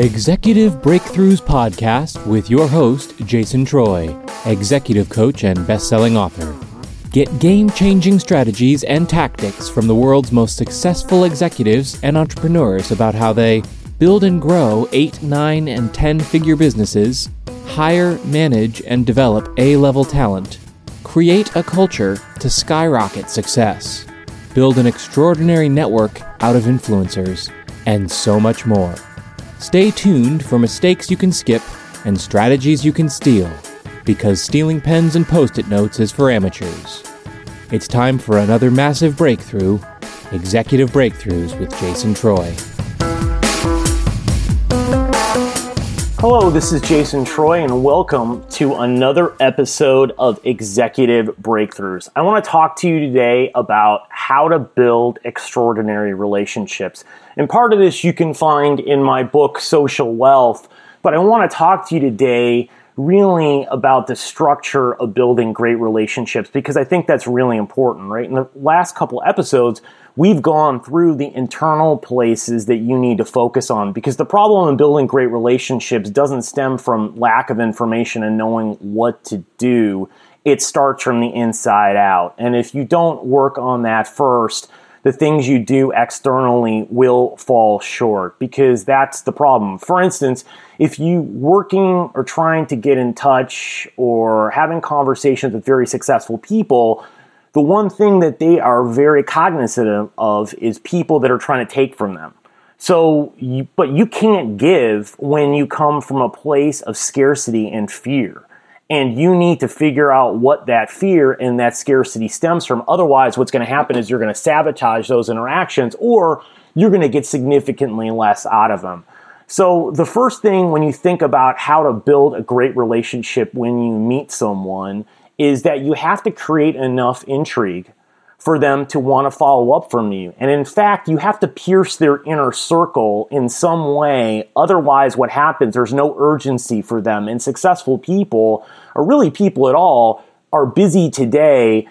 Executive Breakthroughs Podcast with your host, Jason Troy, executive coach and best selling author. Get game changing strategies and tactics from the world's most successful executives and entrepreneurs about how they build and grow 8, 9, and 10 figure businesses, hire, manage, and develop A level talent, create a culture to skyrocket success, build an extraordinary network out of influencers, and so much more. Stay tuned for mistakes you can skip and strategies you can steal, because stealing pens and post it notes is for amateurs. It's time for another massive breakthrough Executive Breakthroughs with Jason Troy. Hello, this is Jason Troy, and welcome to another episode of Executive Breakthroughs. I want to talk to you today about how to build extraordinary relationships. And part of this you can find in my book, Social Wealth, but I want to talk to you today really about the structure of building great relationships because I think that's really important, right? In the last couple episodes, we've gone through the internal places that you need to focus on because the problem in building great relationships doesn't stem from lack of information and knowing what to do. It starts from the inside out. And if you don't work on that first, the things you do externally will fall short because that's the problem. For instance, if you working or trying to get in touch or having conversations with very successful people, the one thing that they are very cognizant of is people that are trying to take from them. So, you, but you can't give when you come from a place of scarcity and fear. And you need to figure out what that fear and that scarcity stems from. Otherwise, what's going to happen is you're going to sabotage those interactions or you're going to get significantly less out of them. So, the first thing when you think about how to build a great relationship when you meet someone is that you have to create enough intrigue for them to want to follow up from you. And in fact, you have to pierce their inner circle in some way. Otherwise, what happens, there's no urgency for them. And successful people, or really people at all, are busy today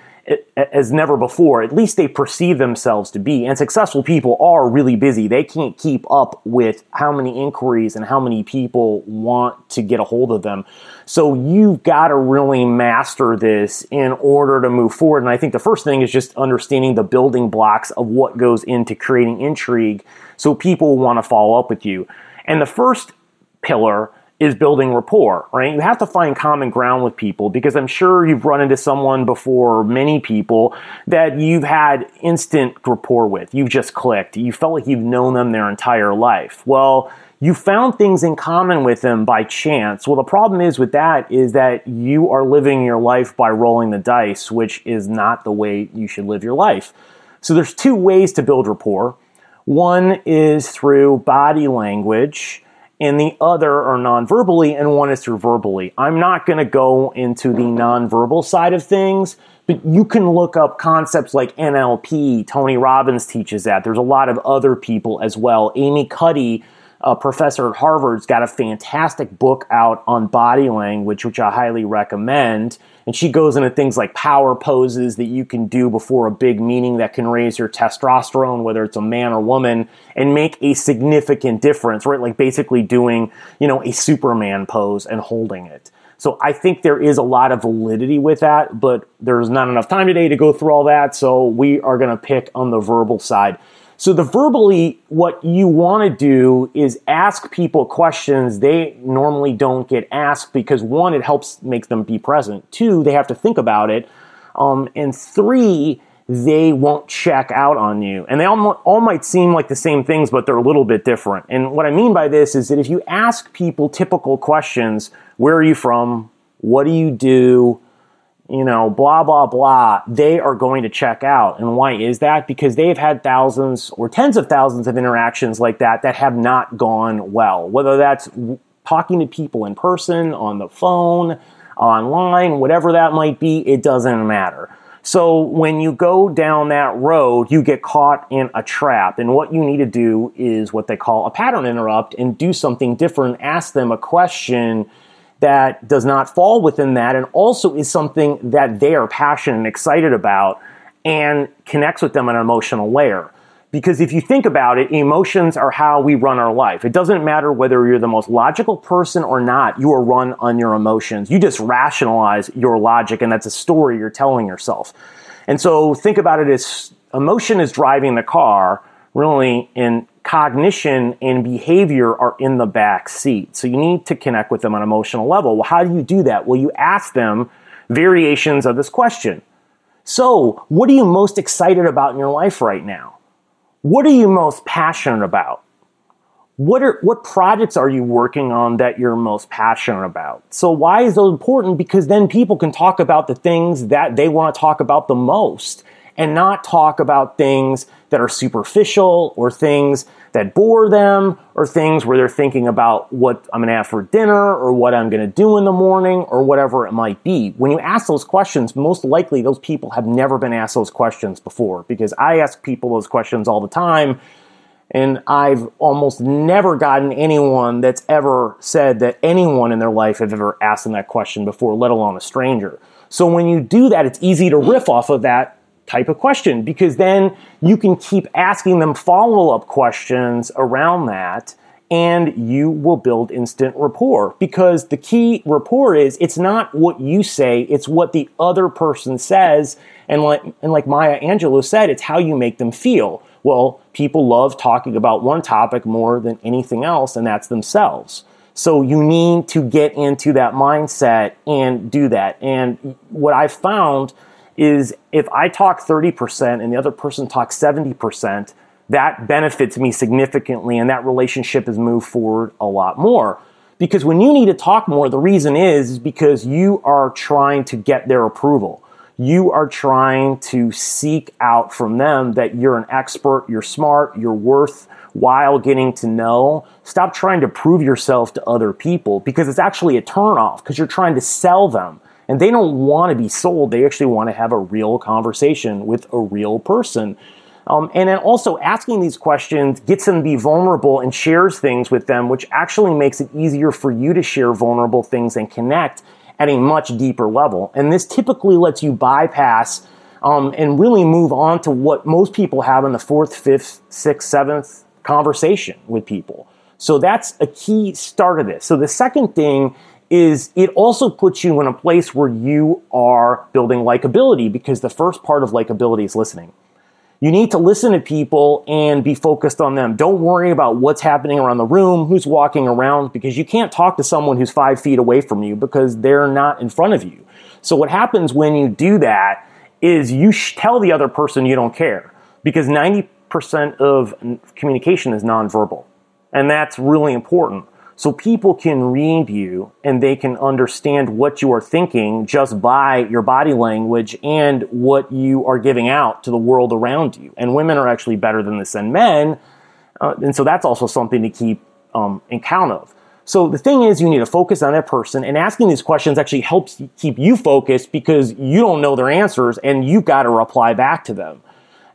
as never before. At least they perceive themselves to be. And successful people are really busy. They can't keep up with how many inquiries and how many people want to get a hold of them. So you've got to really master this in order to move forward. And I think the first thing is just understanding the building blocks of what goes into creating intrigue so people want to follow up with you. And the first pillar is building rapport, right? You have to find common ground with people because I'm sure you've run into someone before, many people, that you've had instant rapport with. You've just clicked. You felt like you've known them their entire life. Well, you found things in common with them by chance. Well, the problem is with that is that you are living your life by rolling the dice, which is not the way you should live your life. So there's two ways to build rapport. One is through body language and the other are non-verbally and one is through verbally. I'm not going to go into the non-verbal side of things, but you can look up concepts like NLP. Tony Robbins teaches that. There's a lot of other people as well. Amy Cuddy a professor at Harvard's got a fantastic book out on body language, which I highly recommend. And she goes into things like power poses that you can do before a big meeting that can raise your testosterone, whether it's a man or woman, and make a significant difference, right? Like basically doing, you know, a Superman pose and holding it. So I think there is a lot of validity with that, but there's not enough time today to go through all that. So we are going to pick on the verbal side. So the verbally, what you want to do is ask people questions they normally don't get asked because one, it helps make them be present. Two, they have to think about it. Um, and three, they won't check out on you. And they all, all might seem like the same things, but they're a little bit different. And what I mean by this is that if you ask people typical questions, where are you from? What do you do? You know, blah, blah, blah, they are going to check out. And why is that? Because they've had thousands or tens of thousands of interactions like that that have not gone well. Whether that's talking to people in person, on the phone, online, whatever that might be, it doesn't matter. So when you go down that road, you get caught in a trap. And what you need to do is what they call a pattern interrupt and do something different. Ask them a question that does not fall within that and also is something that they are passionate and excited about and connects with them on an emotional layer. Because if you think about it, emotions are how we run our life. It doesn't matter whether you're the most logical person or not, you are run on your emotions. You just rationalize your logic, and that's a story you're telling yourself. And so think about it as emotion is driving the car, really, and cognition and behavior are in the back seat. So you need to connect with them on an emotional level. Well, how do you do that? Well, you ask them variations of this question. So, what are you most excited about in your life right now? What are you most passionate about? What are what projects are you working on that you're most passionate about? So why is those important? Because then people can talk about the things that they want to talk about the most and not talk about things that are superficial or things that bore them or things where they're thinking about what I'm going to have for dinner or what I'm going to do in the morning or whatever it might be. When you ask those questions, most likely those people have never been asked those questions before because I ask people those questions all the time. And I've almost never gotten anyone that's ever said that anyone in their life have ever asked them that question before, let alone a stranger. So when you do that, it's easy to riff off of that type of question because then you can keep asking them follow up questions around that and you will build instant rapport. Because the key rapport is it's not what you say it's what the other person says. And like and like Maya Angelou said it's how you make them feel. Well people love talking about one topic more than anything else and that's themselves. So you need to get into that mindset and do that. And what i found is if I talk 30% and the other person talks 70%, that benefits me significantly and that relationship has moved forward a lot more. Because when you need to talk more, the reason is, because you are trying to get their approval. You are trying to seek out from them that you're an expert, you're smart, you're worthwhile getting to know. Stop trying to prove yourself to other people because it's actually a turnoff because you're trying to sell them and they don't want to be sold. They actually want to have a real conversation with a real person. Um, and then also asking these questions gets them to be vulnerable and shares things with them, which actually makes it easier for you to share vulnerable things and connect at a much deeper level. And this typically lets you bypass um, and really move on to what most people have in the fourth, fifth, sixth, seventh conversation with people. So that's a key start of this. So the second thing is it also puts you in a place where you are building likability because the first part of likability is listening. You need to listen to people and be focused on them. Don't worry about what's happening around the room, who's walking around, because you can't talk to someone who's five feet away from you because they're not in front of you. So what happens when you do that is you tell the other person you don't care because 90% of communication is nonverbal. And that's really important. So people can read you and they can understand what you are thinking just by your body language and what you are giving out to the world around you. And women are actually better than this than men. Uh, and so that's also something to keep um, in count of. So the thing is, you need to focus on that person, and asking these questions actually helps keep you focused because you don't know their answers and you've got to reply back to them.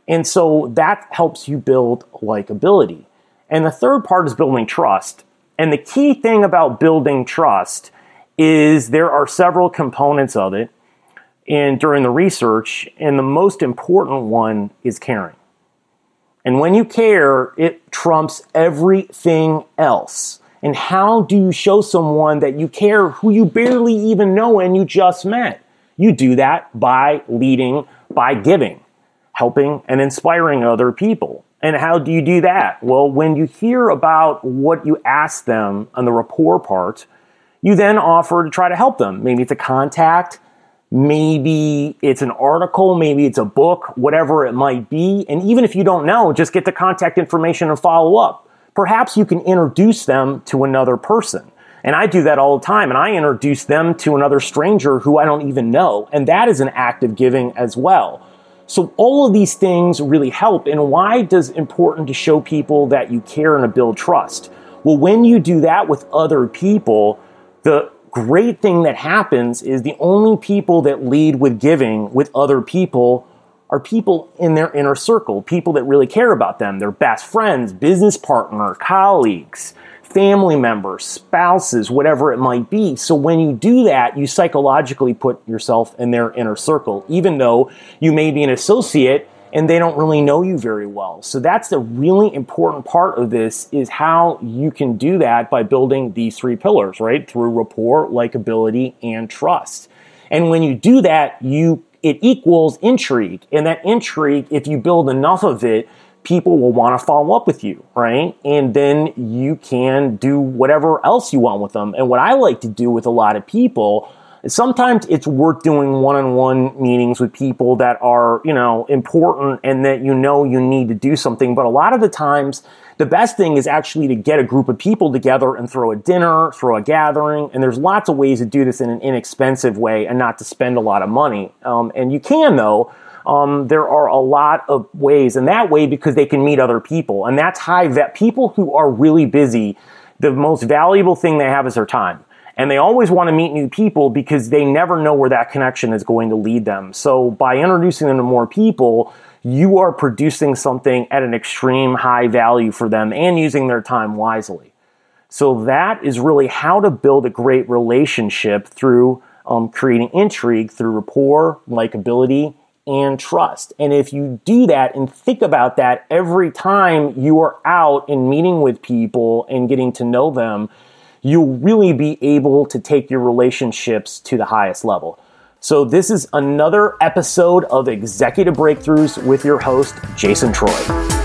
And so that helps you build likability. And the third part is building trust. And the key thing about building trust is there are several components of it and during the research, and the most important one is caring. And when you care, it trumps everything else. And how do you show someone that you care who you barely even know and you just met? You do that by leading, by giving, helping, and inspiring other people. And how do you do that? Well, when you hear about what you ask them on the rapport part, you then offer to try to help them. Maybe it's a contact, maybe it's an article, maybe it's a book, whatever it might be. And even if you don't know, just get the contact information and follow up. Perhaps you can introduce them to another person. And I do that all the time. And I introduce them to another stranger who I don't even know. And that is an act of giving as well. So all of these things really help. And why does important to show people that you care and to build trust? Well, when you do that with other people, the great thing that happens is the only people that lead with giving with other people are people in their inner circle, people that really care about them, their best friends, business partner, colleagues family members, spouses, whatever it might be. So when you do that, you psychologically put yourself in their inner circle, even though you may be an associate and they don't really know you very well. So that's the really important part of this is how you can do that by building these three pillars, right? Through rapport, likability, and trust. And when you do that, you it equals intrigue. And that intrigue, if you build enough of it, people will want to follow up with you, right? And then you can do whatever else you want with them. And what I like to do with a lot of people sometimes it's worth doing one-on-one meetings with people that are you know important and that you know you need to do something but a lot of the times the best thing is actually to get a group of people together and throw a dinner throw a gathering and there's lots of ways to do this in an inexpensive way and not to spend a lot of money um, and you can though um, there are a lot of ways and that way because they can meet other people and that's high that people who are really busy the most valuable thing they have is their time and they always want to meet new people because they never know where that connection is going to lead them. So by introducing them to more people, you are producing something at an extreme high value for them and using their time wisely. So that is really how to build a great relationship through um, creating intrigue through rapport, likability, and trust. And if you do that and think about that every time you are out and meeting with people and getting to know them, you'll really be able to take your relationships to the highest level. So, this is another episode of Executive Breakthroughs with your host, Jason Troy.